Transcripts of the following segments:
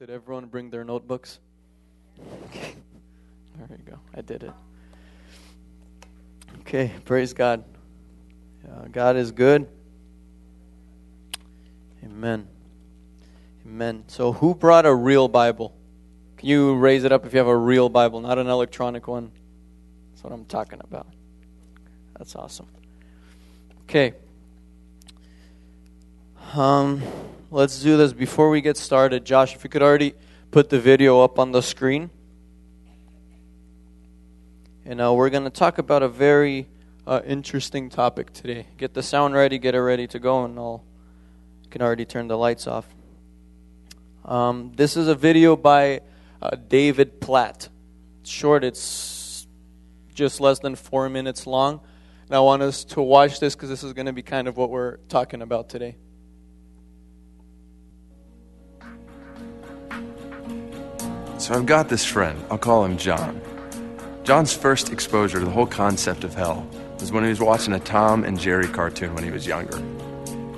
Did everyone bring their notebooks? Okay. There you go. I did it. Okay, praise God. Uh, God is good. Amen. Amen. So, who brought a real Bible? Can you raise it up if you have a real Bible, not an electronic one? That's what I'm talking about. That's awesome. Okay. Um, let's do this before we get started. Josh, if you could already put the video up on the screen. And uh, we're going to talk about a very uh, interesting topic today. Get the sound ready, get it ready to go, and I'll can already turn the lights off. Um, this is a video by uh, David Platt. It's short, it's just less than four minutes long. And I want us to watch this because this is going to be kind of what we're talking about today. So I've got this friend. I'll call him John. John's first exposure to the whole concept of hell was when he was watching a Tom and Jerry cartoon when he was younger.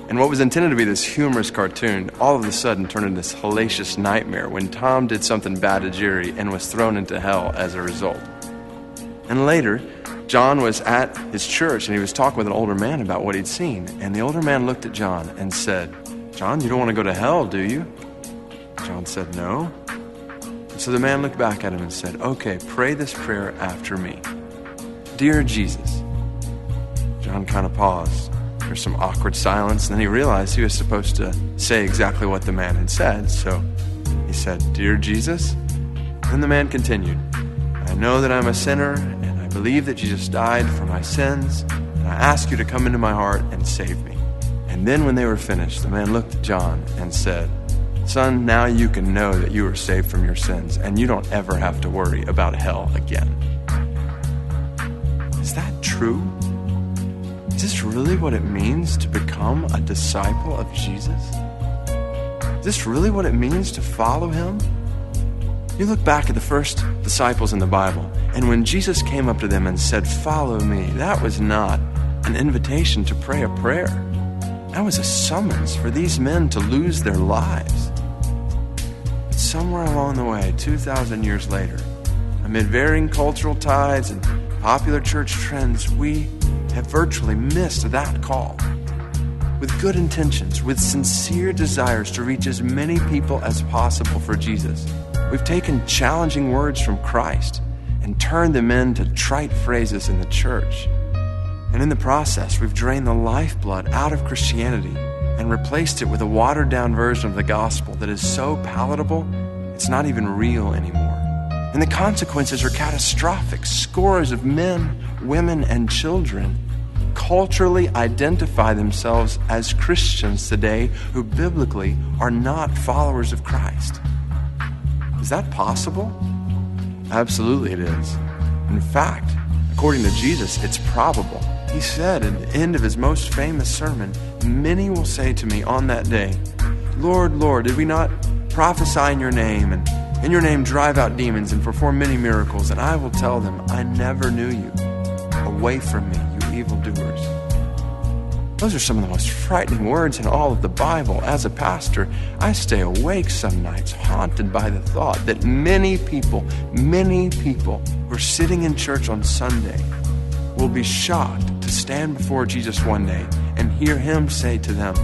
And what was intended to be this humorous cartoon all of a sudden turned into this hellacious nightmare when Tom did something bad to Jerry and was thrown into hell as a result. And later, John was at his church and he was talking with an older man about what he'd seen. And the older man looked at John and said, John, you don't want to go to hell, do you? John said, No. So the man looked back at him and said, Okay, pray this prayer after me. Dear Jesus. John kind of paused. There's some awkward silence, and then he realized he was supposed to say exactly what the man had said. So he said, Dear Jesus. And the man continued, I know that I'm a sinner, and I believe that Jesus died for my sins, and I ask you to come into my heart and save me. And then when they were finished, the man looked at John and said, Son, now you can know that you are saved from your sins and you don't ever have to worry about hell again. Is that true? Is this really what it means to become a disciple of Jesus? Is this really what it means to follow him? You look back at the first disciples in the Bible, and when Jesus came up to them and said, Follow me, that was not an invitation to pray a prayer. That was a summons for these men to lose their lives somewhere along the way, 2,000 years later, amid varying cultural tides and popular church trends, we have virtually missed that call. With good intentions, with sincere desires to reach as many people as possible for Jesus, we've taken challenging words from Christ and turned them into trite phrases in the church. And in the process, we've drained the lifeblood out of Christianity and replaced it with a watered down version of the gospel that is so palatable, it's not even real anymore. And the consequences are catastrophic. Scores of men, women, and children culturally identify themselves as Christians today who biblically are not followers of Christ. Is that possible? Absolutely, it is. In fact, according to Jesus, it's probable. He said at the end of his most famous sermon, Many will say to me on that day, Lord, Lord, did we not prophesy in your name and in your name drive out demons and perform many miracles? And I will tell them, I never knew you. Away from me, you evildoers. Those are some of the most frightening words in all of the Bible. As a pastor, I stay awake some nights, haunted by the thought that many people, many people who are sitting in church on Sunday will be shocked to stand before Jesus one day and hear him say to them,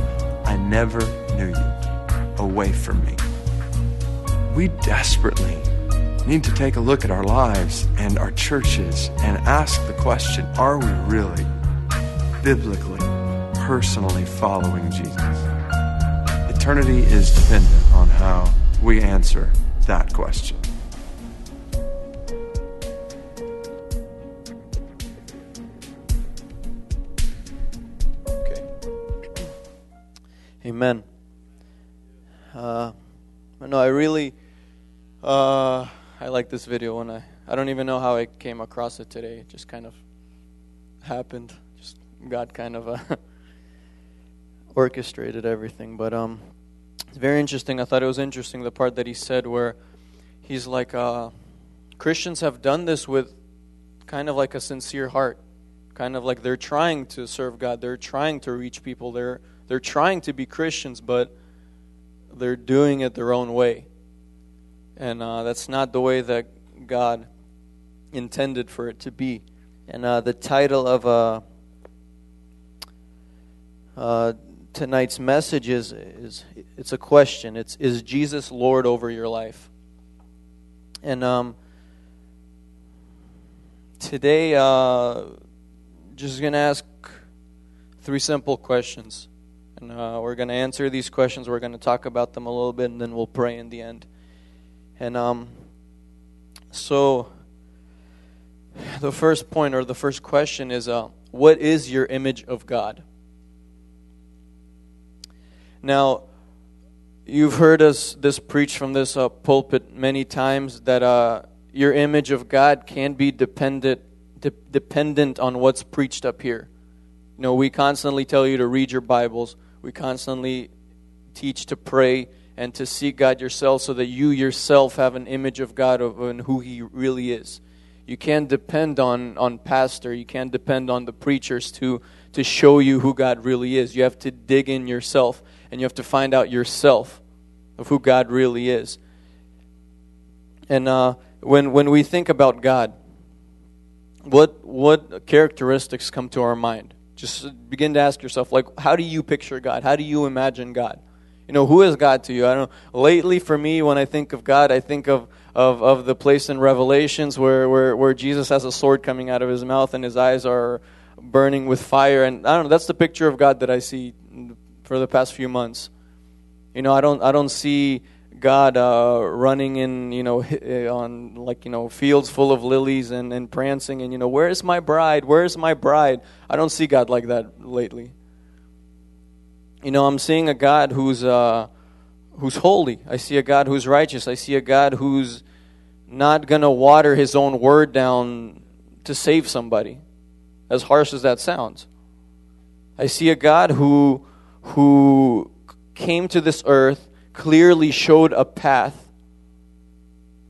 I never knew you. Away from me. We desperately need to take a look at our lives and our churches and ask the question are we really, biblically, personally following Jesus? Eternity is dependent on how we answer that question. Amen. Uh, no, I really, uh, I like this video, when I, I don't even know how I came across it today. It just kind of happened. Just God kind of uh, orchestrated everything. But um, it's very interesting. I thought it was interesting the part that he said where he's like, uh, Christians have done this with kind of like a sincere heart, kind of like they're trying to serve God, they're trying to reach people, they're they're trying to be Christians, but they're doing it their own way. And uh, that's not the way that God intended for it to be. And uh, the title of uh, uh, tonight's message is, is it's a question. It's is Jesus Lord over your life? And um, today, uh, just going to ask three simple questions. And uh, we're going to answer these questions. We're going to talk about them a little bit, and then we'll pray in the end. And um, so, the first point or the first question is uh, what is your image of God? Now, you've heard us this preach from this uh, pulpit many times that uh, your image of God can be dependent de- dependent on what's preached up here. You know, we constantly tell you to read your Bibles. We constantly teach to pray and to seek God yourself so that you yourself have an image of God and who He really is. You can't depend on, on pastor, you can't depend on the preachers to, to show you who God really is. You have to dig in yourself and you have to find out yourself of who God really is. And uh, when, when we think about God, what, what characteristics come to our mind? Just begin to ask yourself, like, how do you picture God? How do you imagine God? You know, who is God to you? I don't know. Lately, for me, when I think of God, I think of, of, of the place in Revelations where, where, where Jesus has a sword coming out of his mouth and his eyes are burning with fire. And I don't know, that's the picture of God that I see for the past few months. You know, I don't, I don't see God uh, running in, you know, eh, on like, you know, fields full of lilies and, and prancing and, you know, where's my bride? Where's my bride? I don't see God like that lately. You know, I'm seeing a God who's, uh, who's holy. I see a God who's righteous. I see a God who's not going to water his own word down to save somebody, as harsh as that sounds. I see a God who, who came to this earth clearly showed a path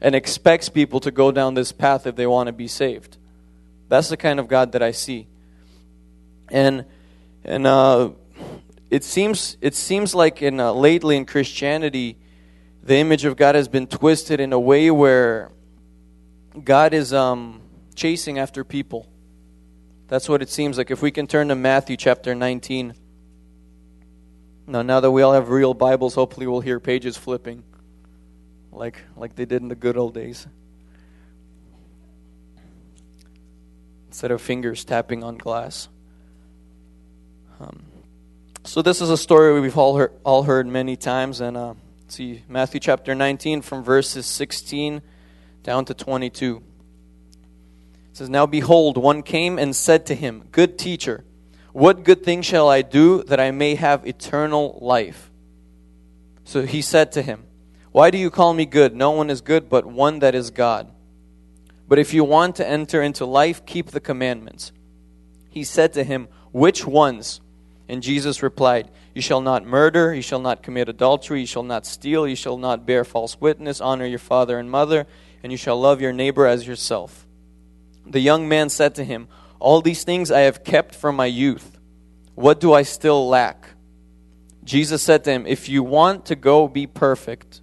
and expects people to go down this path if they want to be saved. That's the kind of God that I see. And and uh, it seems it seems like in uh, lately in Christianity, the image of God has been twisted in a way where God is um, chasing after people. That's what it seems like. If we can turn to Matthew chapter 19. Now, now that we all have real Bibles, hopefully we'll hear pages flipping like, like they did in the good old days. Instead of fingers tapping on glass. Um, so, this is a story we've all heard, all heard many times. And uh, see, Matthew chapter 19 from verses 16 down to 22. It says, Now behold, one came and said to him, Good teacher, what good thing shall I do that I may have eternal life? So he said to him, Why do you call me good? No one is good but one that is God. But if you want to enter into life, keep the commandments. He said to him, Which ones? And Jesus replied, You shall not murder, you shall not commit adultery, you shall not steal, you shall not bear false witness, honor your father and mother, and you shall love your neighbor as yourself. The young man said to him, all these things I have kept from my youth. What do I still lack? Jesus said to him, If you want to go be perfect,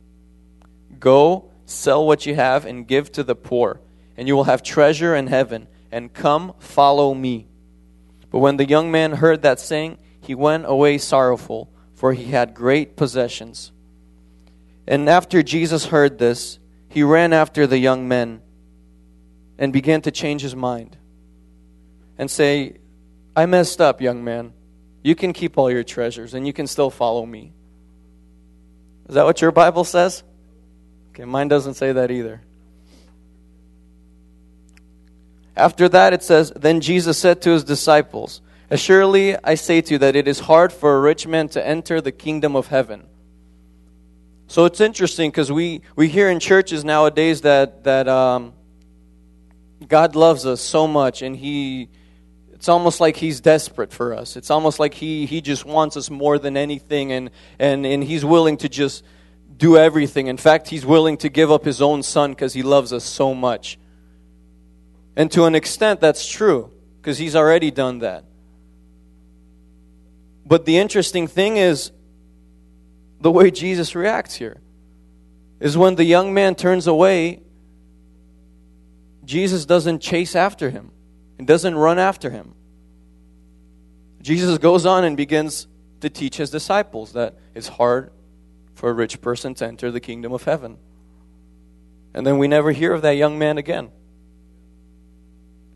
go sell what you have and give to the poor, and you will have treasure in heaven. And come, follow me. But when the young man heard that saying, he went away sorrowful, for he had great possessions. And after Jesus heard this, he ran after the young men and began to change his mind and say, I messed up, young man. You can keep all your treasures and you can still follow me. Is that what your Bible says? Okay, mine doesn't say that either. After that, it says, Then Jesus said to his disciples, Assuredly, I say to you that it is hard for a rich man to enter the kingdom of heaven. So it's interesting because we, we hear in churches nowadays that, that um, God loves us so much and He it's almost like he's desperate for us. It's almost like he, he just wants us more than anything, and, and, and he's willing to just do everything. In fact, he's willing to give up his own son because he loves us so much. And to an extent, that's true because he's already done that. But the interesting thing is the way Jesus reacts here. is when the young man turns away, Jesus doesn't chase after him, and doesn't run after him. Jesus goes on and begins to teach his disciples that it's hard for a rich person to enter the kingdom of heaven. And then we never hear of that young man again.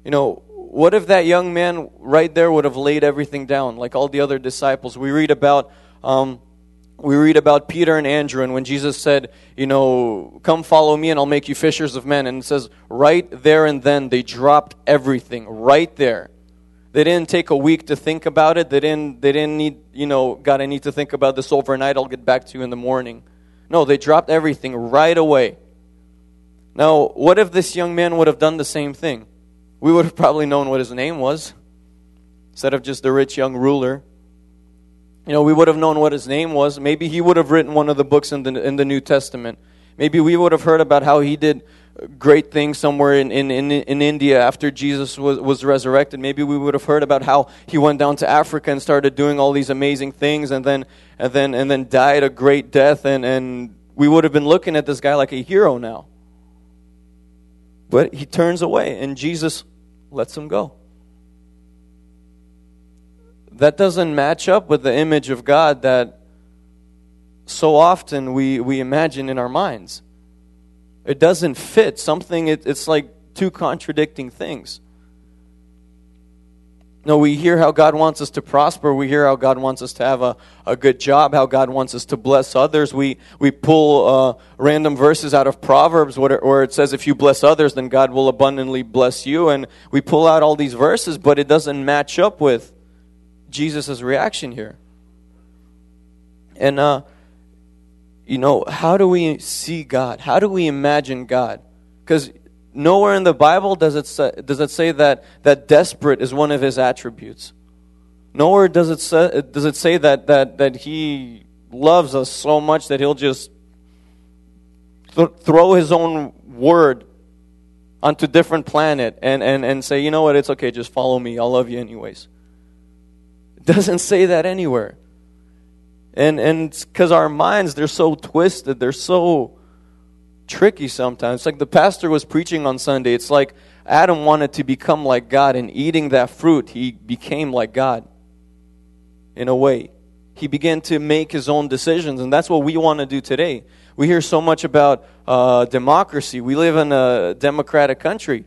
You know, what if that young man right there would have laid everything down like all the other disciples? We read about um, we read about Peter and Andrew, and when Jesus said, You know, come follow me and I'll make you fishers of men. And it says, right there and then, they dropped everything, right there. They didn't take a week to think about it. They didn't, they didn't need, you know, God, I need to think about this overnight. I'll get back to you in the morning. No, they dropped everything right away. Now, what if this young man would have done the same thing? We would have probably known what his name was instead of just the rich young ruler. You know, we would have known what his name was. Maybe he would have written one of the books in the, in the New Testament. Maybe we would have heard about how he did great things somewhere in, in, in, in, India after Jesus was, was resurrected. Maybe we would have heard about how he went down to Africa and started doing all these amazing things and then, and then, and then died a great death. And, and we would have been looking at this guy like a hero now. But he turns away and Jesus lets him go. That doesn't match up with the image of God that so often we, we imagine in our minds. It doesn't fit. Something, it, it's like two contradicting things. No, we hear how God wants us to prosper. We hear how God wants us to have a, a good job, how God wants us to bless others. We, we pull uh, random verses out of Proverbs where, where it says, if you bless others, then God will abundantly bless you. And we pull out all these verses, but it doesn't match up with Jesus' reaction here. And uh, you know, how do we see God? How do we imagine God? Because nowhere in the Bible does it say, does it say that, that desperate is one of his attributes. Nowhere does it say, does it say that, that, that he loves us so much that he'll just th- throw his own word onto different planet and, and, and say, you know what, it's okay, just follow me. I'll love you anyways. Doesn't say that anywhere. And and because our minds they're so twisted, they're so tricky sometimes. It's like the pastor was preaching on Sunday. It's like Adam wanted to become like God, and eating that fruit, he became like God. In a way, he began to make his own decisions, and that's what we want to do today. We hear so much about uh, democracy. We live in a democratic country.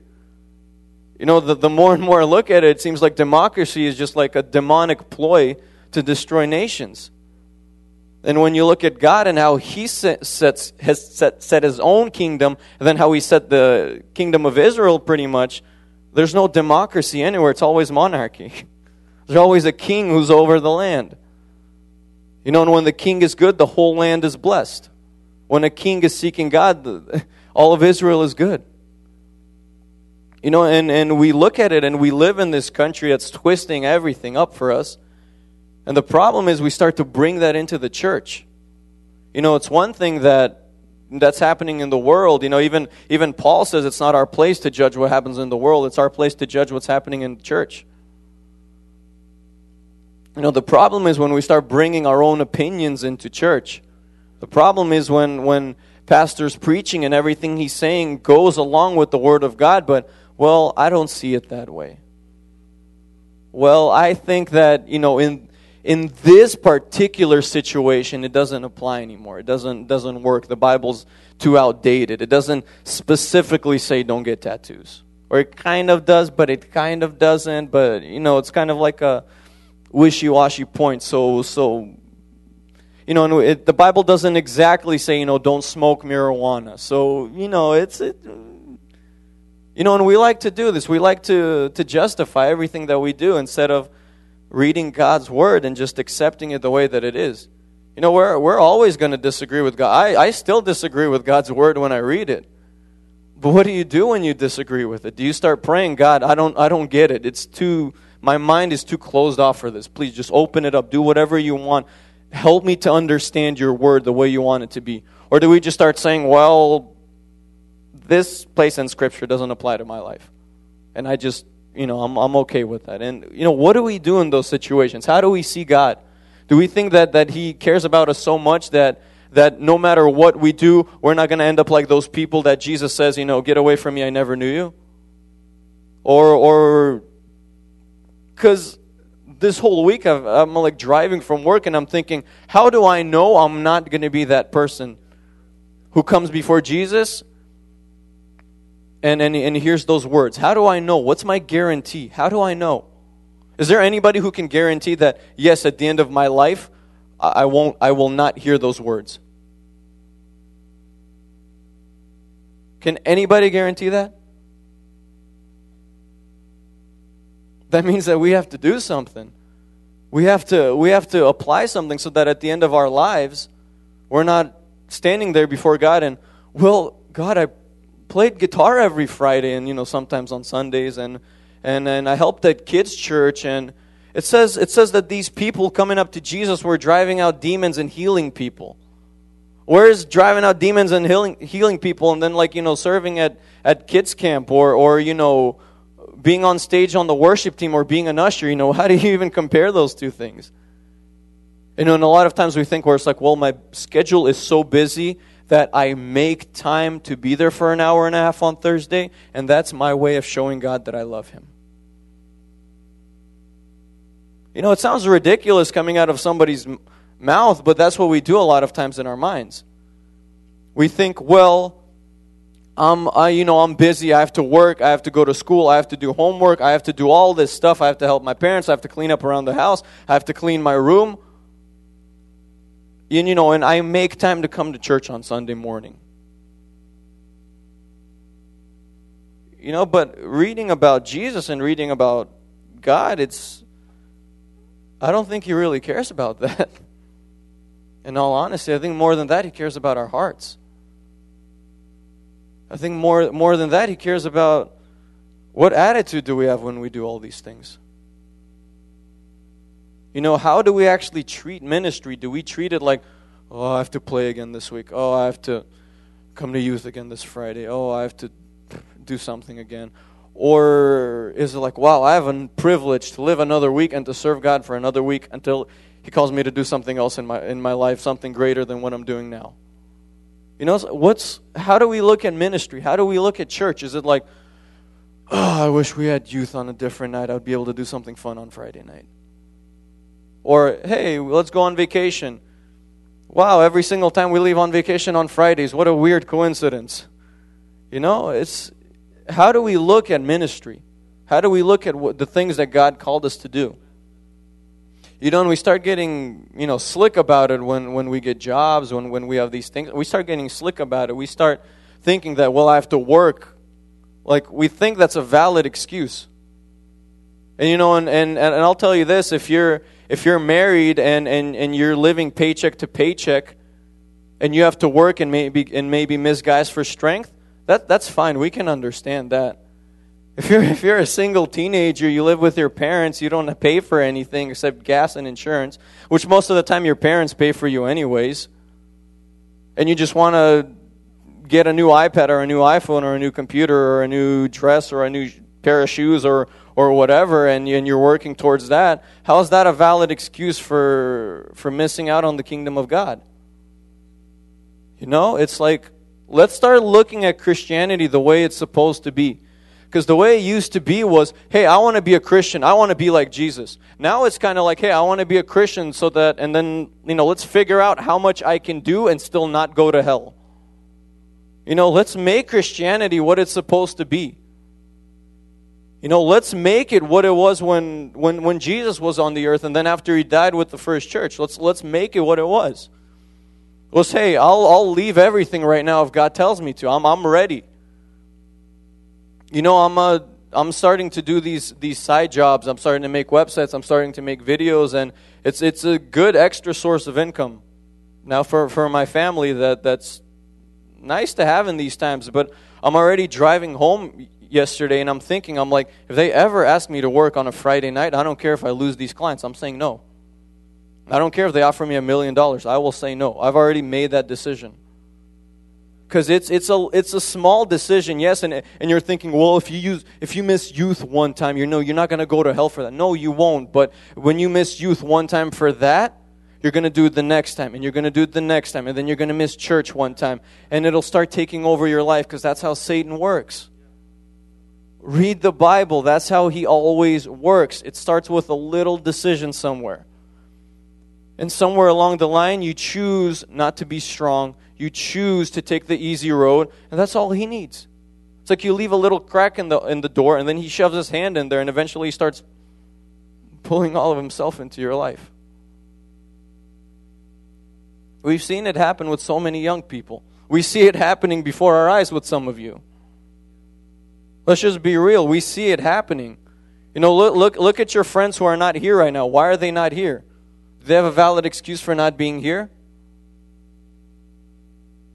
You know, the, the more and more I look at it, it seems like democracy is just like a demonic ploy to destroy nations. And when you look at God and how He sets, has set, set His own kingdom, and then how He set the kingdom of Israel pretty much, there's no democracy anywhere. It's always monarchy. There's always a king who's over the land. You know, and when the king is good, the whole land is blessed. When a king is seeking God, all of Israel is good. You know, and, and we look at it and we live in this country that's twisting everything up for us. And the problem is we start to bring that into the church. You know, it's one thing that that's happening in the world. You know, even even Paul says it's not our place to judge what happens in the world. It's our place to judge what's happening in the church. You know, the problem is when we start bringing our own opinions into church. The problem is when when pastor's preaching and everything he's saying goes along with the word of God, but well, I don't see it that way. Well, I think that, you know, in in this particular situation, it doesn't apply anymore. It doesn't, doesn't work. The Bible's too outdated. It doesn't specifically say don't get tattoos. Or it kind of does, but it kind of doesn't. But, you know, it's kind of like a wishy washy point. So, so you know, it, the Bible doesn't exactly say, you know, don't smoke marijuana. So, you know, it's. It, you know, and we like to do this. We like to, to justify everything that we do instead of reading God's word and just accepting it the way that it is. You know, we're, we're always going to disagree with God. I, I still disagree with God's word when I read it. But what do you do when you disagree with it? Do you start praying, God, I don't, I don't get it. It's too, my mind is too closed off for this. Please just open it up. Do whatever you want. Help me to understand your word the way you want it to be. Or do we just start saying, well, this place in Scripture doesn't apply to my life? And I just you know, I'm, I'm okay with that. And, you know, what do we do in those situations? How do we see God? Do we think that, that He cares about us so much that, that no matter what we do, we're not going to end up like those people that Jesus says, you know, get away from me, I never knew you? Or, or, because this whole week i am like driving from work and I'm thinking, how do I know I'm not going to be that person who comes before Jesus and, and, and hears those words? How do I know? What's my guarantee? How do I know? Is there anybody who can guarantee that, yes, at the end of my life, I, won't, I will not hear those words? Can anybody guarantee that? That means that we have to do something. We have to we have to apply something so that at the end of our lives we're not standing there before God and well, God, I played guitar every Friday and you know sometimes on Sundays and and and I helped at kids church and it says it says that these people coming up to Jesus were driving out demons and healing people. Where's driving out demons and healing healing people and then like you know serving at at kids camp or or you know being on stage on the worship team or being an usher, you know, how do you even compare those two things? You know, and a lot of times we think where it's like, well, my schedule is so busy that I make time to be there for an hour and a half on Thursday, and that's my way of showing God that I love Him. You know, it sounds ridiculous coming out of somebody's mouth, but that's what we do a lot of times in our minds. We think, well, I'm, I, you know, I'm busy. I have to work. I have to go to school. I have to do homework. I have to do all this stuff. I have to help my parents. I have to clean up around the house. I have to clean my room. And, you know, and I make time to come to church on Sunday morning. You know, but reading about Jesus and reading about God, it's, I don't think he really cares about that. In all honesty, I think more than that, he cares about our hearts. I think more, more than that, he cares about what attitude do we have when we do all these things. You know, how do we actually treat ministry? Do we treat it like, oh, I have to play again this week. Oh, I have to come to youth again this Friday. Oh, I have to do something again. Or is it like, wow, I have a privilege to live another week and to serve God for another week until He calls me to do something else in my, in my life, something greater than what I'm doing now? You know, what's how do we look at ministry? How do we look at church? Is it like, oh, I wish we had youth on a different night. I'd be able to do something fun on Friday night. Or, hey, let's go on vacation. Wow, every single time we leave on vacation on Fridays, what a weird coincidence. You know, it's how do we look at ministry? How do we look at what, the things that God called us to do? you know, and we start getting, you know, slick about it when, when we get jobs, when, when we have these things. We start getting slick about it. We start thinking that, well, I have to work. Like, we think that's a valid excuse. And, you know, and, and, and I'll tell you this if you're, if you're married and, and, and you're living paycheck to paycheck and you have to work and maybe, and maybe miss guys for strength, that, that's fine. We can understand that. If you're, if you're a single teenager, you live with your parents, you don't pay for anything except gas and insurance, which most of the time your parents pay for you anyways. And you just want to get a new iPad or a new iPhone or a new computer or a new dress or a new pair of shoes or, or whatever, and, and you're working towards that, how is that a valid excuse for, for missing out on the kingdom of God? You know, it's like, let's start looking at Christianity the way it's supposed to be. Because the way it used to be was, hey, I want to be a Christian. I want to be like Jesus. Now it's kind of like, hey, I want to be a Christian so that, and then, you know, let's figure out how much I can do and still not go to hell. You know, let's make Christianity what it's supposed to be. You know, let's make it what it was when, when, when Jesus was on the earth and then after he died with the first church. Let's, let's make it what it was. Let's, hey, I'll, I'll leave everything right now if God tells me to. I'm, I'm ready you know, I'm uh, I'm starting to do these these side jobs. I'm starting to make websites. I'm starting to make videos, and it's it's a good extra source of income. Now, for for my family, that that's nice to have in these times. But I'm already driving home yesterday, and I'm thinking, I'm like, if they ever ask me to work on a Friday night, I don't care if I lose these clients. I'm saying no. I don't care if they offer me a million dollars. I will say no. I've already made that decision because it's it's a it's a small decision yes and and you're thinking well if you use if you miss youth one time you know you're not going to go to hell for that no you won't but when you miss youth one time for that you're going to do it the next time, and you're going to do it the next time, and then you're going to miss church one time, and it'll start taking over your life because that's how Satan works. Read the Bible. That's how he always works. It starts with a little decision somewhere. And somewhere along the line, you choose not to be strong. You choose to take the easy road, and that's all he needs. It's like you leave a little crack in the, in the door, and then he shoves his hand in there, and eventually he starts pulling all of himself into your life. We've seen it happen with so many young people. We see it happening before our eyes with some of you. Let's just be real. We see it happening. You know, look, look, look at your friends who are not here right now. Why are they not here? Do they have a valid excuse for not being here?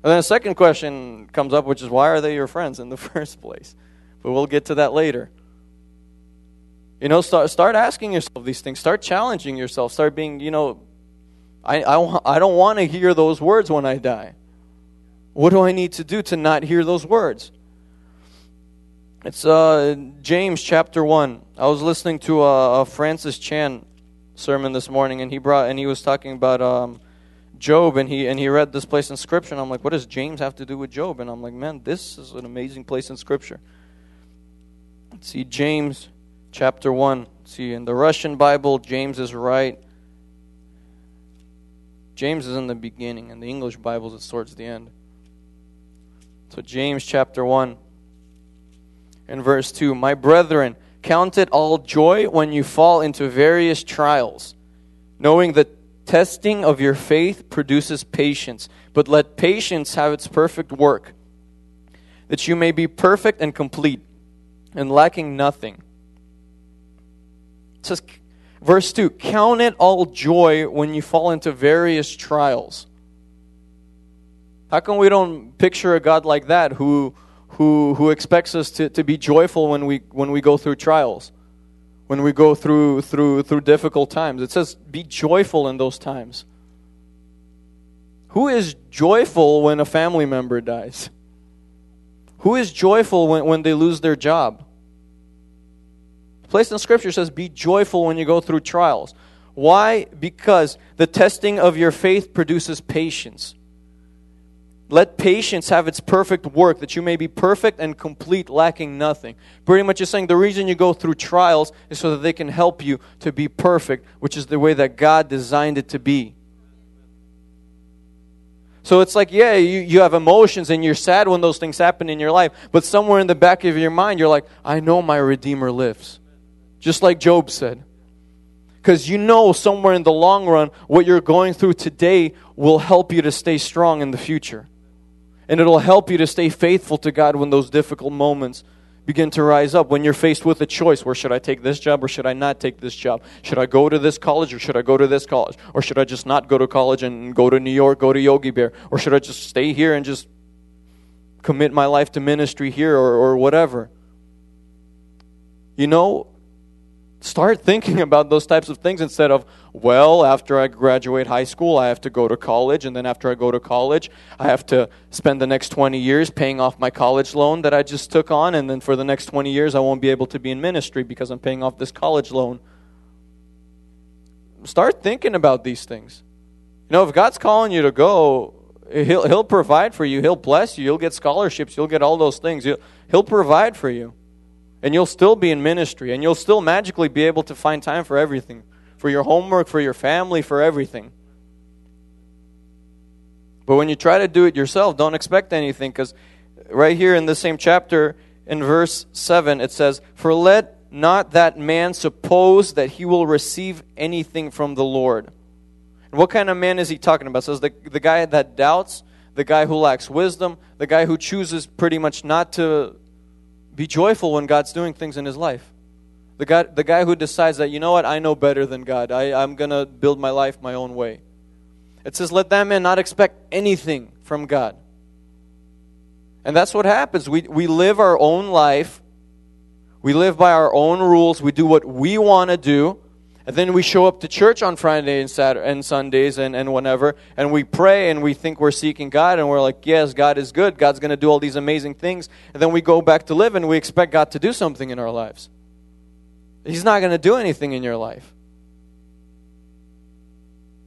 And then a second question comes up, which is why are they your friends in the first place? But we'll get to that later. You know, start, start asking yourself these things. Start challenging yourself. Start being, you know, I, I, I don't want to hear those words when I die. What do I need to do to not hear those words? It's uh, James chapter 1. I was listening to a, a, Francis Chan sermon this morning, and he brought and he was talking about um, Job, and he and he read this place in Scripture, and I'm like, what does James have to do with Job? And I'm like, man, this is an amazing place in Scripture. Let's see, James chapter 1. Let's see, in the Russian Bible, James is right. James is in the beginning, and the English Bibles it's towards the end. So James chapter 1 in verse 2 My brethren, count it all joy when you fall into various trials, knowing that testing of your faith produces patience. But let patience have its perfect work, that you may be perfect and complete, and lacking nothing. It says, verse 2 Count it all joy when you fall into various trials. How come we don't picture a God like that who who, who expects us to, to be joyful when we, when we go through trials, when we go through, through, through difficult times. It says, be joyful in those times. Who is joyful when a family member dies? Who is joyful when, when they lose their job? The place in Scripture says, Be joyful when you go through trials. Why? Because the testing of your faith produces patience. Let patience have its perfect work, that you may be perfect and complete, lacking nothing. Pretty much, just saying the reason you go through trials is so that they can help you to be perfect, which is the way that God designed it to be. So it's like, yeah, you, you have emotions and you're sad when those things happen in your life, but somewhere in the back of your mind, you're like, I know my Redeemer lives. Just like Job said. Because you know somewhere in the long run, what you're going through today will help you to stay strong in the future. And it'll help you to stay faithful to God when those difficult moments begin to rise up. When you're faced with a choice where should I take this job or should I not take this job? Should I go to this college or should I go to this college? Or should I just not go to college and go to New York, go to Yogi Bear? Or should I just stay here and just commit my life to ministry here or, or whatever? You know, Start thinking about those types of things instead of, well, after I graduate high school, I have to go to college, and then after I go to college, I have to spend the next 20 years paying off my college loan that I just took on, and then for the next 20 years, I won't be able to be in ministry because I'm paying off this college loan. Start thinking about these things. You know, if God's calling you to go, He'll, he'll provide for you, He'll bless you, you'll get scholarships, you'll get all those things. He'll, he'll provide for you and you'll still be in ministry and you'll still magically be able to find time for everything for your homework, for your family, for everything. But when you try to do it yourself, don't expect anything because right here in the same chapter, in verse 7, it says, For let not that man suppose that he will receive anything from the Lord. And what kind of man is he talking about? Says the, the guy that doubts, the guy who lacks wisdom, the guy who chooses pretty much not to be joyful when God's doing things in his life. The guy, the guy who decides that, you know what, I know better than God. I, I'm going to build my life my own way. It says, let that man not expect anything from God. And that's what happens. We, we live our own life. We live by our own rules. We do what we want to do. And then we show up to church on Friday and Saturday and Sundays and, and whenever, and we pray and we think we're seeking God and we're like, yes, God is good. God's going to do all these amazing things. And then we go back to live and we expect God to do something in our lives. He's not going to do anything in your life.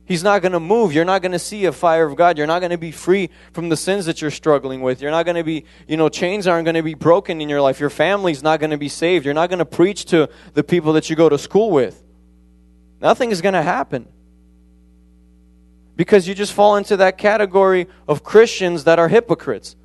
He's not going to move. You're not going to see a fire of God. You're not going to be free from the sins that you're struggling with. You're not going to be, you know, chains aren't going to be broken in your life. Your family's not going to be saved. You're not going to preach to the people that you go to school with. Nothing is going to happen. Because you just fall into that category of Christians that are hypocrites.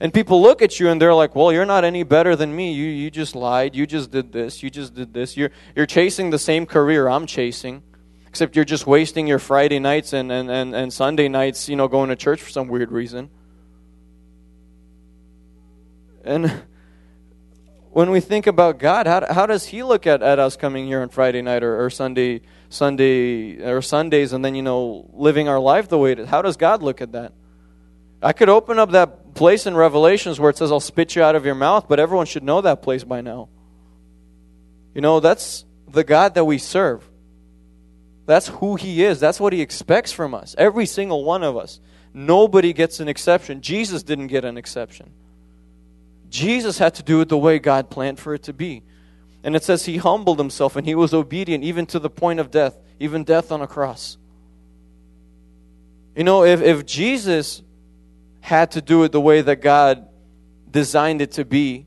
And people look at you and they're like, well, you're not any better than me. You, you just lied. You just did this. You just did this. You're, you're chasing the same career I'm chasing except you're just wasting your Friday nights and, and, and, and Sunday nights, you know, going to church for some weird reason. And when we think about God, how, how does He look at, at us coming here on Friday night or, or Sunday, Sunday or Sundays, and then you know living our life the way it is? How does God look at that? I could open up that place in Revelations where it says, "I'll spit you out of your mouth," but everyone should know that place by now. You know, that's the God that we serve. That's who He is. That's what He expects from us. Every single one of us. Nobody gets an exception. Jesus didn't get an exception. Jesus had to do it the way God planned for it to be. And it says He humbled Himself and He was obedient even to the point of death, even death on a cross. You know, if, if Jesus had to do it the way that God designed it to be,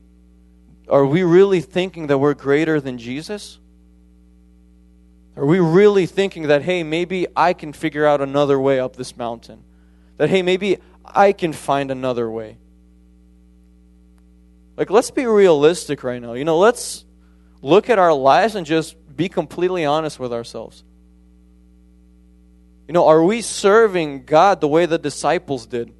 are we really thinking that we're greater than Jesus? Are we really thinking that, hey, maybe I can figure out another way up this mountain? That, hey, maybe I can find another way? Like, let's be realistic right now. You know, let's look at our lives and just be completely honest with ourselves. You know, are we serving God the way the disciples did?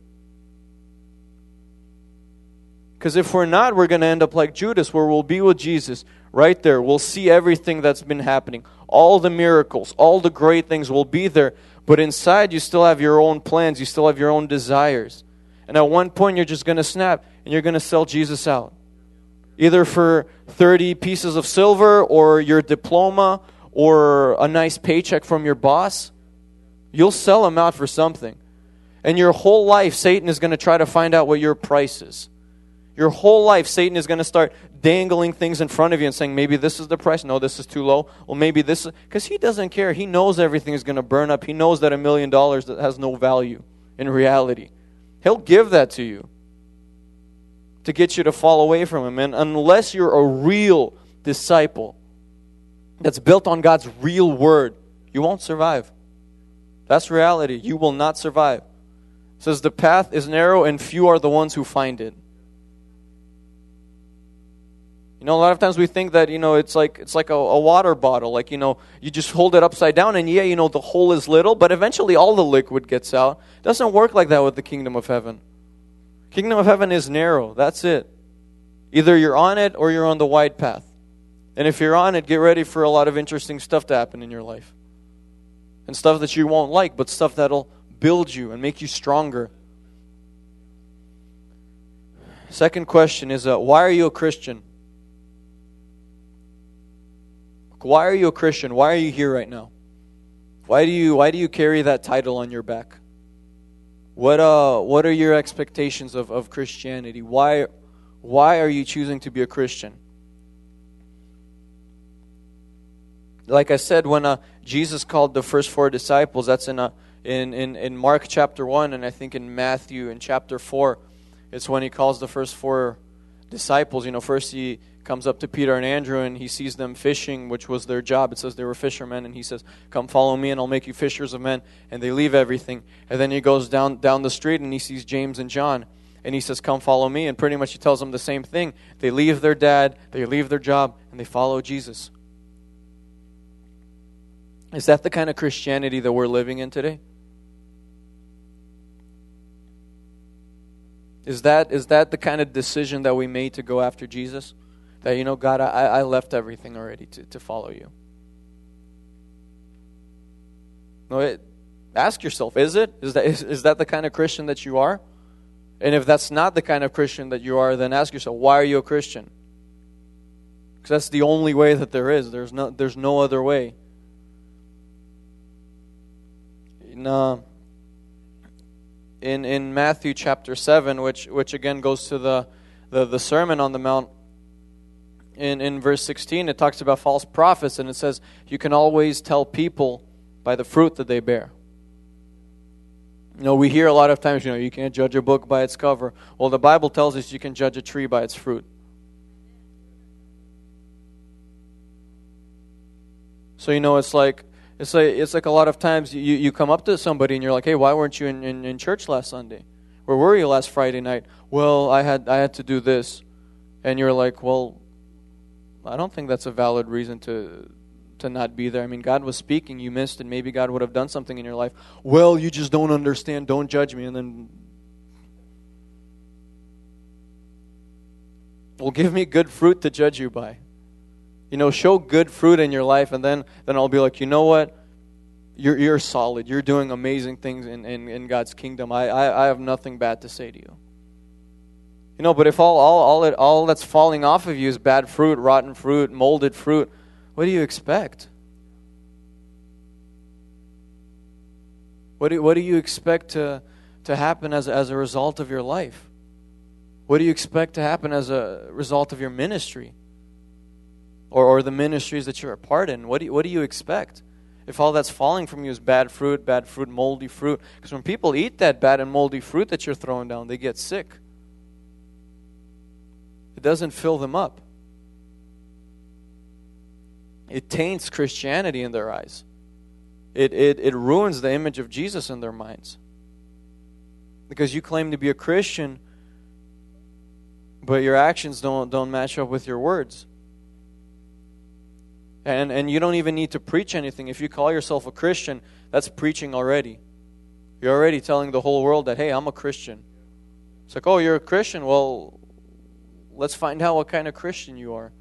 Because if we're not, we're going to end up like Judas, where we'll be with Jesus right there. We'll see everything that's been happening. All the miracles, all the great things will be there. But inside, you still have your own plans, you still have your own desires. And at one point, you're just going to snap and you're going to sell Jesus out. Either for 30 pieces of silver or your diploma or a nice paycheck from your boss. You'll sell him out for something. And your whole life, Satan is going to try to find out what your price is. Your whole life, Satan is going to start dangling things in front of you and saying, maybe this is the price. No, this is too low. Well, maybe this Because he doesn't care. He knows everything is going to burn up. He knows that a million dollars has no value in reality. He'll give that to you to get you to fall away from him. And unless you're a real disciple that's built on God's real word, you won't survive. That's reality. You will not survive. It says the path is narrow and few are the ones who find it. You know, a lot of times we think that, you know, it's like it's like a, a, water bottle. Like, you know, you just hold it upside down and yeah, you know, the hole is little, but eventually all the liquid gets out. It doesn't work like that with the kingdom of heaven. Kingdom of heaven is narrow. That's it. Either you're on it or you're on the wide path. And if you're on it, get ready for a lot of interesting stuff to happen in your life. And stuff that you won't like, but stuff that'll build you and make you stronger. Second question is uh, why are you a Christian? Why are you a Christian? Why are you here right now? Why do you why do you carry that title on your back? What uh what are your expectations of, of Christianity? Why why are you choosing to be a Christian? Like I said, when uh, Jesus called the first four disciples, that's in, uh, in, in, in Mark chapter 1, and I think in Matthew in chapter 4, it's when he calls the first four disciples. You know, first he comes up to Peter and Andrew and he sees them fishing, which was their job. It says they were fishermen, and he says, Come follow me, and I'll make you fishers of men. And they leave everything. And then he goes down, down the street and he sees James and John. And he says, Come follow me. And pretty much he tells them the same thing. They leave their dad, they leave their job, and they follow Jesus. Is that the kind of Christianity that we're living in today? Is that, is that the kind of decision that we made to go after Jesus? That, you know, God, I, I left everything already to, to follow you. No, it, ask yourself, is it? Is that, is, is that the kind of Christian that you are? And if that's not the kind of Christian that you are, then ask yourself, why are you a Christian? Because that's the only way that there is. There's no, there's no other way. Uh, in, in Matthew chapter 7, which, which again goes to the, the, the Sermon on the Mount, in, in verse 16, it talks about false prophets, and it says, You can always tell people by the fruit that they bear. You know, we hear a lot of times, you know, you can't judge a book by its cover. Well, the Bible tells us you can judge a tree by its fruit. So you know, it's like it's like it's like a lot of times you, you come up to somebody and you're like, "Hey, why weren't you in, in, in church last Sunday? Where were you last Friday night?" Well, I had I had to do this, and you're like, "Well, I don't think that's a valid reason to to not be there. I mean, God was speaking, you missed, and maybe God would have done something in your life. Well, you just don't understand. Don't judge me, and then." Well, give me good fruit to judge you by. You know, show good fruit in your life, and then, then I'll be like, you know what? You're, you're solid. You're doing amazing things in, in, in God's kingdom. I, I, I have nothing bad to say to you. You know, but if all, all, all, it, all that's falling off of you is bad fruit, rotten fruit, molded fruit, what do you expect? What do, what do you expect to, to happen as, as a result of your life? What do you expect to happen as a result of your ministry? Or, or the ministries that you're a part in? What do you, what do you expect? If all that's falling from you is bad fruit, bad fruit, moldy fruit, because when people eat that bad and moldy fruit that you're throwing down, they get sick. It doesn't fill them up. It taints Christianity in their eyes. It, it, it ruins the image of Jesus in their minds. Because you claim to be a Christian, but your actions don't, don't match up with your words. And, and you don't even need to preach anything. If you call yourself a Christian, that's preaching already. You're already telling the whole world that, hey, I'm a Christian. It's like, oh, you're a Christian? Well, let's find out what kind of Christian you are.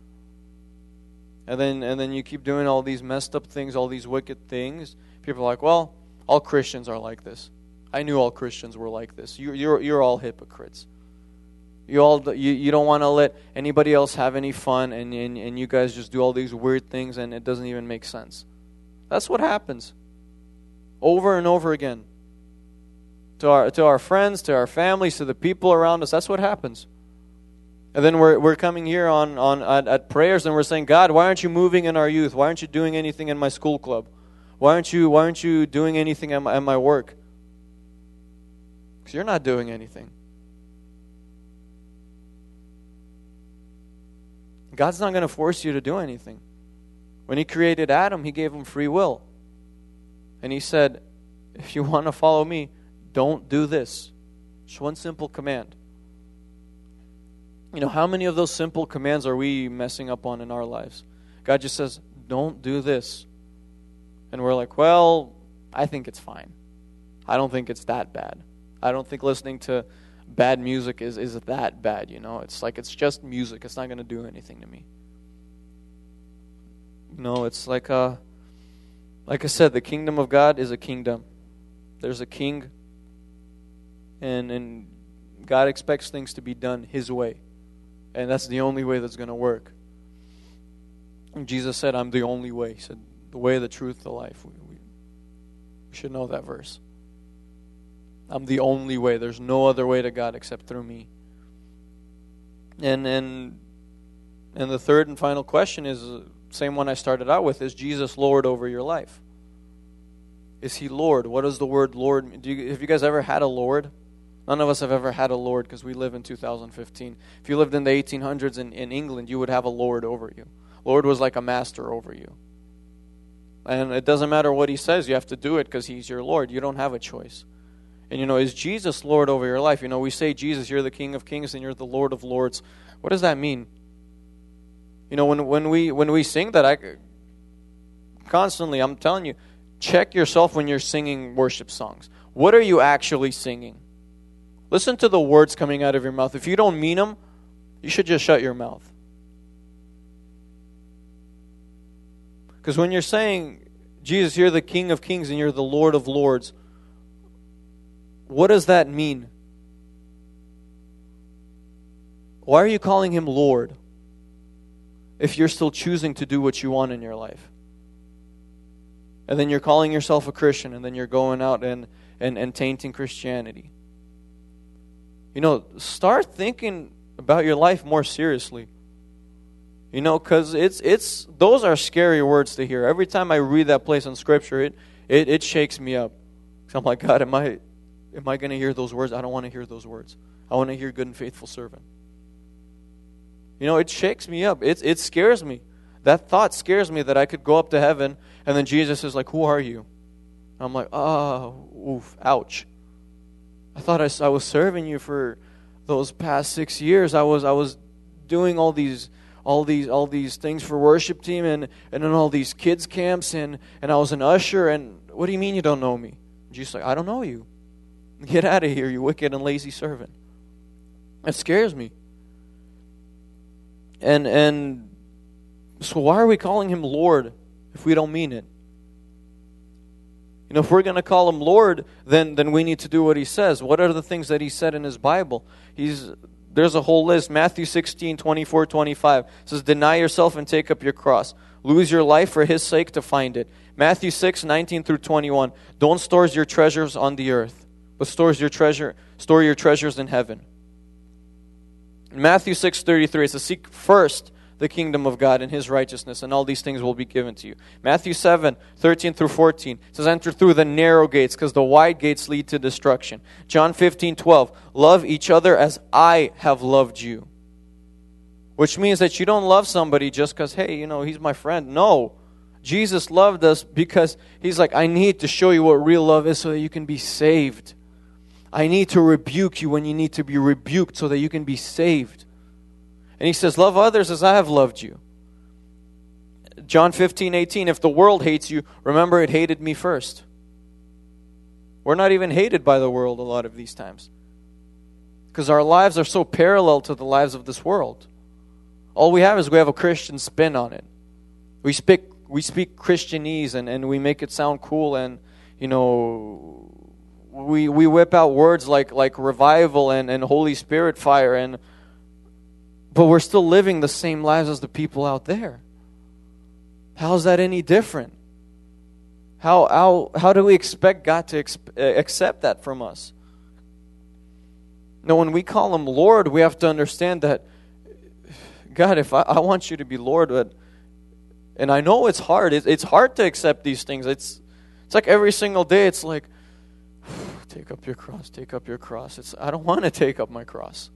And then, and then you keep doing all these messed up things, all these wicked things. People are like, well, all Christians are like this. I knew all Christians were like this. You, you're, you're all hypocrites. You all you, you don't want to let anybody else have any fun and, and, and you guys just do all these weird things and it doesn't even make sense. That's what happens. Over and over again. To our to our friends, to our families, to the people around us, that's what happens. And then we're, we're coming here on, on at, at prayers and we're saying, God, why aren't you moving in our youth? Why aren't you doing anything in my school club? Why aren't you why aren't you doing anything at my, at my work? Because you're not doing anything. God's not going to force you to do anything. When He created Adam, He gave him free will. And He said, if you want to follow me, don't do this. Just one simple command. You know, how many of those simple commands are we messing up on in our lives? God just says, don't do this. And we're like, well, I think it's fine. I don't think it's that bad. I don't think listening to bad music is, is that bad, you know? It's like it's just music. It's not going to do anything to me. No, it's like uh like I said, the kingdom of God is a kingdom. There's a king and and God expects things to be done his way. And that's the only way that's going to work. Jesus said, I'm the only way. He said, the way, the truth, the life. We, we should know that verse. I'm the only way. There's no other way to God except through me. And and and the third and final question is same one I started out with: Is Jesus Lord over your life? Is He Lord? What does the word Lord mean? Do you, have you guys ever had a Lord? None of us have ever had a Lord because we live in 2015. If you lived in the 1800s in, in England, you would have a Lord over you. Lord was like a master over you. And it doesn't matter what He says, you have to do it because He's your Lord. You don't have a choice. And you know, is Jesus Lord over your life? You know, we say, Jesus, you're the King of Kings and you're the Lord of Lords. What does that mean? You know, when, when, we, when we sing that, I constantly, I'm telling you, check yourself when you're singing worship songs. What are you actually singing? Listen to the words coming out of your mouth. If you don't mean them, you should just shut your mouth. Because when you're saying, Jesus, you're the King of Kings and you're the Lord of Lords, what does that mean? Why are you calling him Lord if you're still choosing to do what you want in your life? And then you're calling yourself a Christian, and then you're going out and, and, and tainting Christianity. You know, start thinking about your life more seriously. You know, because it's it's those are scary words to hear. Every time I read that place in Scripture, it it, it shakes me up. I'm like, God, am I am I going to hear those words? I don't want to hear those words. I want to hear good and faithful servant. You know, it shakes me up. It, it scares me. That thought scares me that I could go up to heaven and then Jesus is like, Who are you? I'm like, Oh, oof, ouch. I thought I, I was serving you for those past six years. I was, I was doing all these all these all these things for worship team and and in all these kids camps and and I was an usher and what do you mean you don't know me? Jesus like I don't know you. Get out of here, you wicked and lazy servant. That scares me. And and so why are we calling him Lord if we don't mean it? You know, if we're going to call him Lord, then then we need to do what he says. What are the things that he said in his Bible? He's there's a whole list. Matthew 16, 24, 25 says, Deny yourself and take up your cross. Lose your life for his sake to find it. Matthew 6, 19 through 21. Don't store your treasures on the earth, but stores your treasure, store your treasures in heaven. In Matthew 6, 33, it says, Seek first the kingdom of God and his righteousness, and all these things will be given to you. Matthew 7, 13 through 14 says, Enter through the narrow gates, because the wide gates lead to destruction. John 15, 12, Love each other as I have loved you. Which means that you don't love somebody just because, hey, you know, he's my friend. No. Jesus loved us because he's like, I need to show you what real love is so that you can be saved. I need to rebuke you when you need to be rebuked so that you can be saved. And he says, Love others as I have loved you. John 15, 18, if the world hates you, remember it hated me first. We're not even hated by the world a lot of these times. Because our lives are so parallel to the lives of this world. All we have is we have a Christian spin on it. We speak we speak Christianese and, and we make it sound cool and you know we we whip out words like like revival and, and Holy Spirit fire and but we're still living the same lives as the people out there. How's that any different? How, how, how do we expect God to accept that from us? No, when we call Him Lord, we have to understand that, God, if I, I want you to be Lord, but, and I know it's hard. It's, it's hard to accept these things. It's, it's like every single day, it's like, take up your cross, take up your cross. It's, I don't want to take up my cross.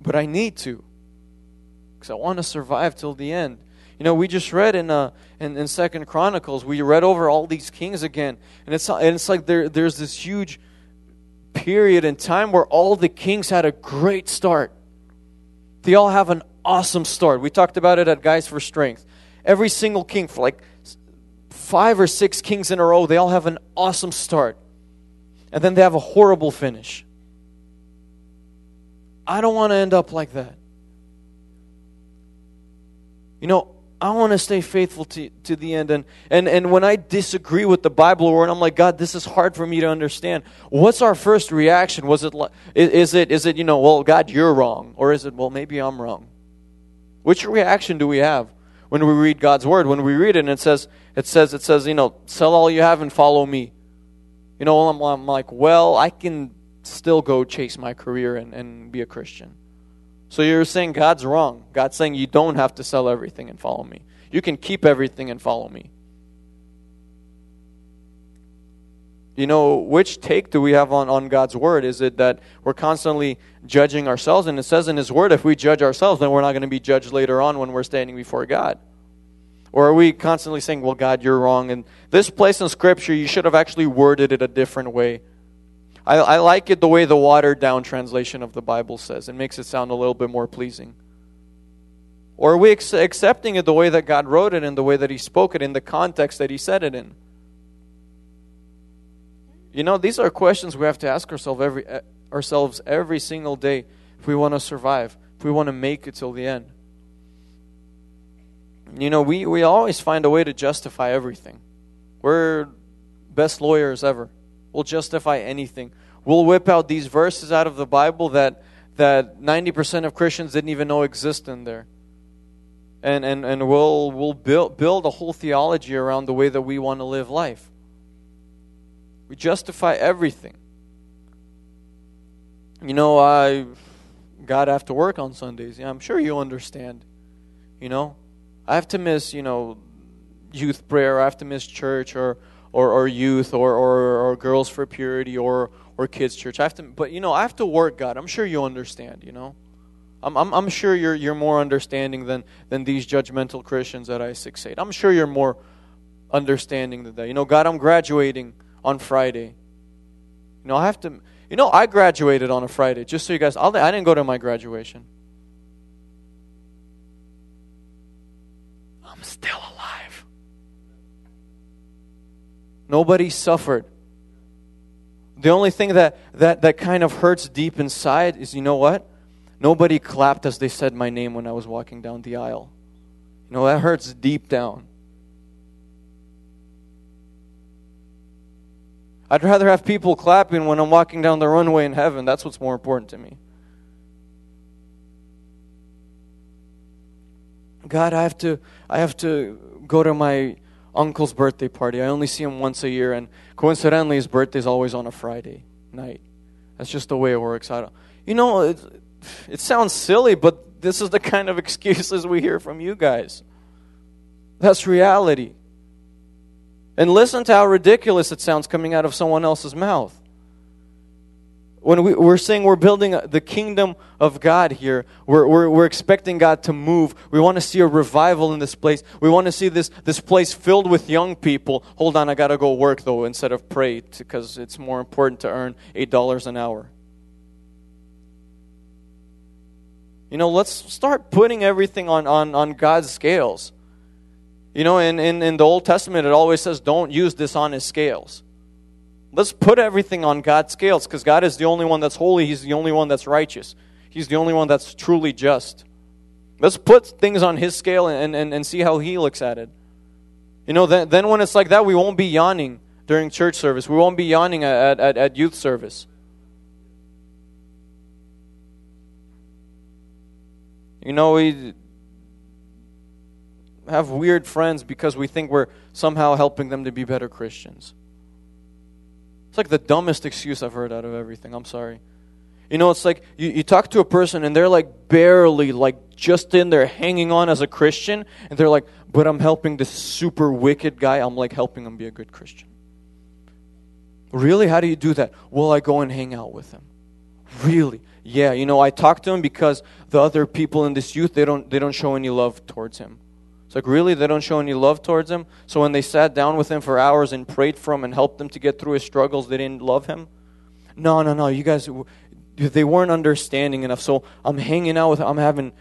but I need to because I want to survive till the end. You know, we just read in uh, in, in Second Chronicles, we read over all these kings again, and it's and it's like there there's this huge period in time where all the kings had a great start. They all have an awesome start. We talked about it at Guys for Strength. Every single king, for like five or six kings in a row, they all have an awesome start, and then they have a horrible finish. I don't want to end up like that. You know, I want to stay faithful to, to the end. And, and, and when I disagree with the Bible or when I'm like, God, this is hard for me to understand, what's our first reaction? Was it, is it, is it, you know, well, God, you're wrong? Or is it, well, maybe I'm wrong? Which reaction do we have when we read God's word? When we read it and it says, it says, it says, you know, sell all you have and follow me. You know, I'm, I'm like, well, I can still go chase my career and, and be a Christian. So you're saying God's wrong. God's saying you don't have to sell everything and follow me. You can keep everything and follow me. You know, which take do we have on, on God's word? Is it that we're constantly judging ourselves? And it says in His word, if we judge ourselves, then we're not going to be judged later on when we're standing before God. Or are we constantly saying, well, God, you're wrong? And this place in Scripture, you should have actually worded it a different way. I, I like it the way the watered down translation of the Bible says. It makes it sound a little bit more pleasing. Or are we ex- accepting it the way that God wrote it and the way that He spoke it in the context that He said it in? You know, these are questions we have to ask ourselves every, eh, ourselves every single day if we want to survive, if we want to make it till the end. You know, we, we always find a way to justify everything. We're best lawyers ever. We'll justify anything. We'll whip out these verses out of the Bible that that 90% of Christians didn't even know exist in there. And and and we'll we'll build build a whole theology around the way that we want to live life. We justify everything. You know, I got have to work on Sundays. Yeah, I'm sure you understand. You know, I have to miss, you know, youth prayer, I have to miss church or or, or youth or, or, or girls for purity or, or kids church. I have to, but you know, I have to work God. I'm sure you understand, you know. I'm, I'm, I'm sure you're, you're more understanding than, than these judgmental Christians at I-6-8. I'm sure you're more understanding than that. You know, God, I'm graduating on Friday. You know, I have to, you know, I graduated on a Friday, just so you guys, I'll, I didn't go to my graduation. I'm still alive. Nobody suffered. The only thing that, that, that kind of hurts deep inside is you know what? Nobody clapped as they said my name when I was walking down the aisle. You know, that hurts deep down. I'd rather have people clapping when I'm walking down the runway in heaven. That's what's more important to me. God, I have to I have to go to my uncle's birthday party. I only see him once a year and coincidentally his birthday is always on a Friday night. That's just the way it works. I don't, you know, it, it sounds silly, but this is the kind of excuses we hear from you guys. That's reality. And listen to how ridiculous it sounds coming out of someone else's mouth. When we, are saying we're building the kingdom of God here, we're, we're, we're expecting God to move. We want to see a revival in this place. We want to see this, this place filled with young people. Hold on, I got to go work though instead of pray because it's more important to earn $8 an hour. You know, let's start putting everything on, on, on God's scales. You know, in, in, in the Old Testament, it always says, don't use dishonest scales. Let's put everything on God's scales because God is the only one that's holy. He's the only one that's righteous. He's the only one that's truly just. Let's put things on His scale and, and, and see how He looks at it. You know, then, then when it's like that, we won't be yawning during church service. We won't be yawning at, at, at youth service. You know, we have weird friends because we think we're somehow helping them to be better Christians. It's like the dumbest excuse I've heard out of everything. I'm sorry. You know, it's like you, you talk to a person and they're like barely, like just in there hanging on as a Christian, and they're like, but I'm helping this super wicked guy. I'm like helping him be a good Christian. Really? How do you do that? Well, I go and hang out with him. Really? Yeah, you know, I talk to him because the other people in this youth, they don't they don't show any love towards him. It's like, really? They don't show any love towards him? So when they sat down with him for hours and prayed for him and helped him to get through his struggles, they didn't love him? No, no, no. You guys, they weren't understanding enough. So I'm hanging out with him. I'm having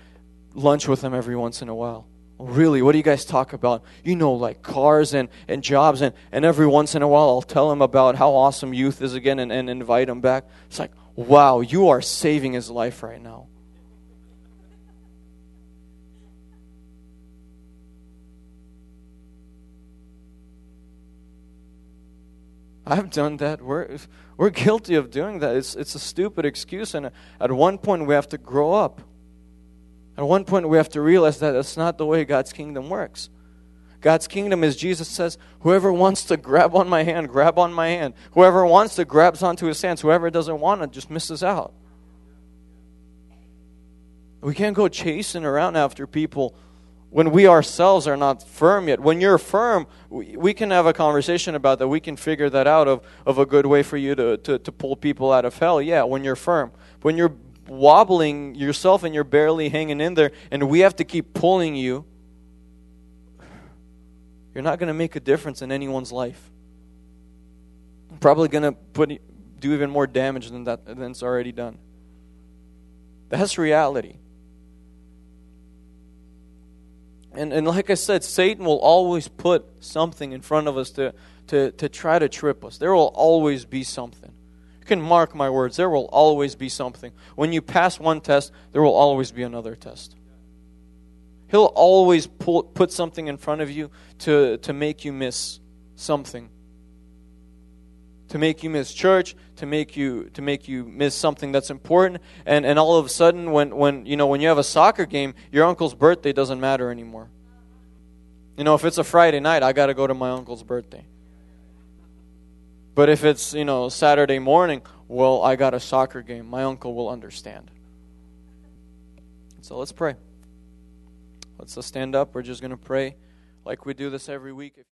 lunch with them every once in a while. Really, what do you guys talk about? You know, like cars and, and jobs, and, and every once in a while I'll tell him about how awesome youth is again and, and invite him back. It's like, wow, you are saving his life right now. I've done that. We're, we're guilty of doing that. It's, it's a stupid excuse. And at one point, we have to grow up. At one point, we have to realize that that's not the way God's kingdom works. God's kingdom is, Jesus says, whoever wants to grab on my hand, grab on my hand. Whoever wants to grabs onto his hands. Whoever doesn't want to just misses out. We can't go chasing around after people when we ourselves are not firm yet. When you're firm, we, we can have a conversation about that. We can figure that out of, of a good way for you to, to, to pull people out of hell. Yeah, when you're firm. When you're wobbling yourself and you're barely hanging in there, and we have to keep pulling you, you're not going to make a difference in anyone's life. Probably going to put do even more damage than that than it's already done. That's reality. And, and like I said, Satan will always put something in front of us to, to, to try to trip us. There will always be something. You can mark my words, there will always be something. When you pass one test, there will always be another test. He'll always pull, put something in front of you to, to make you miss something. To make you miss church, to make you to make you miss something that's important, and, and all of a sudden when, when you know when you have a soccer game, your uncle's birthday doesn't matter anymore. You know, if it's a Friday night, I gotta go to my uncle's birthday. But if it's, you know, Saturday morning, well, I got a soccer game. My uncle will understand. So let's pray. Let's stand up. We're just going to pray like we do this every week.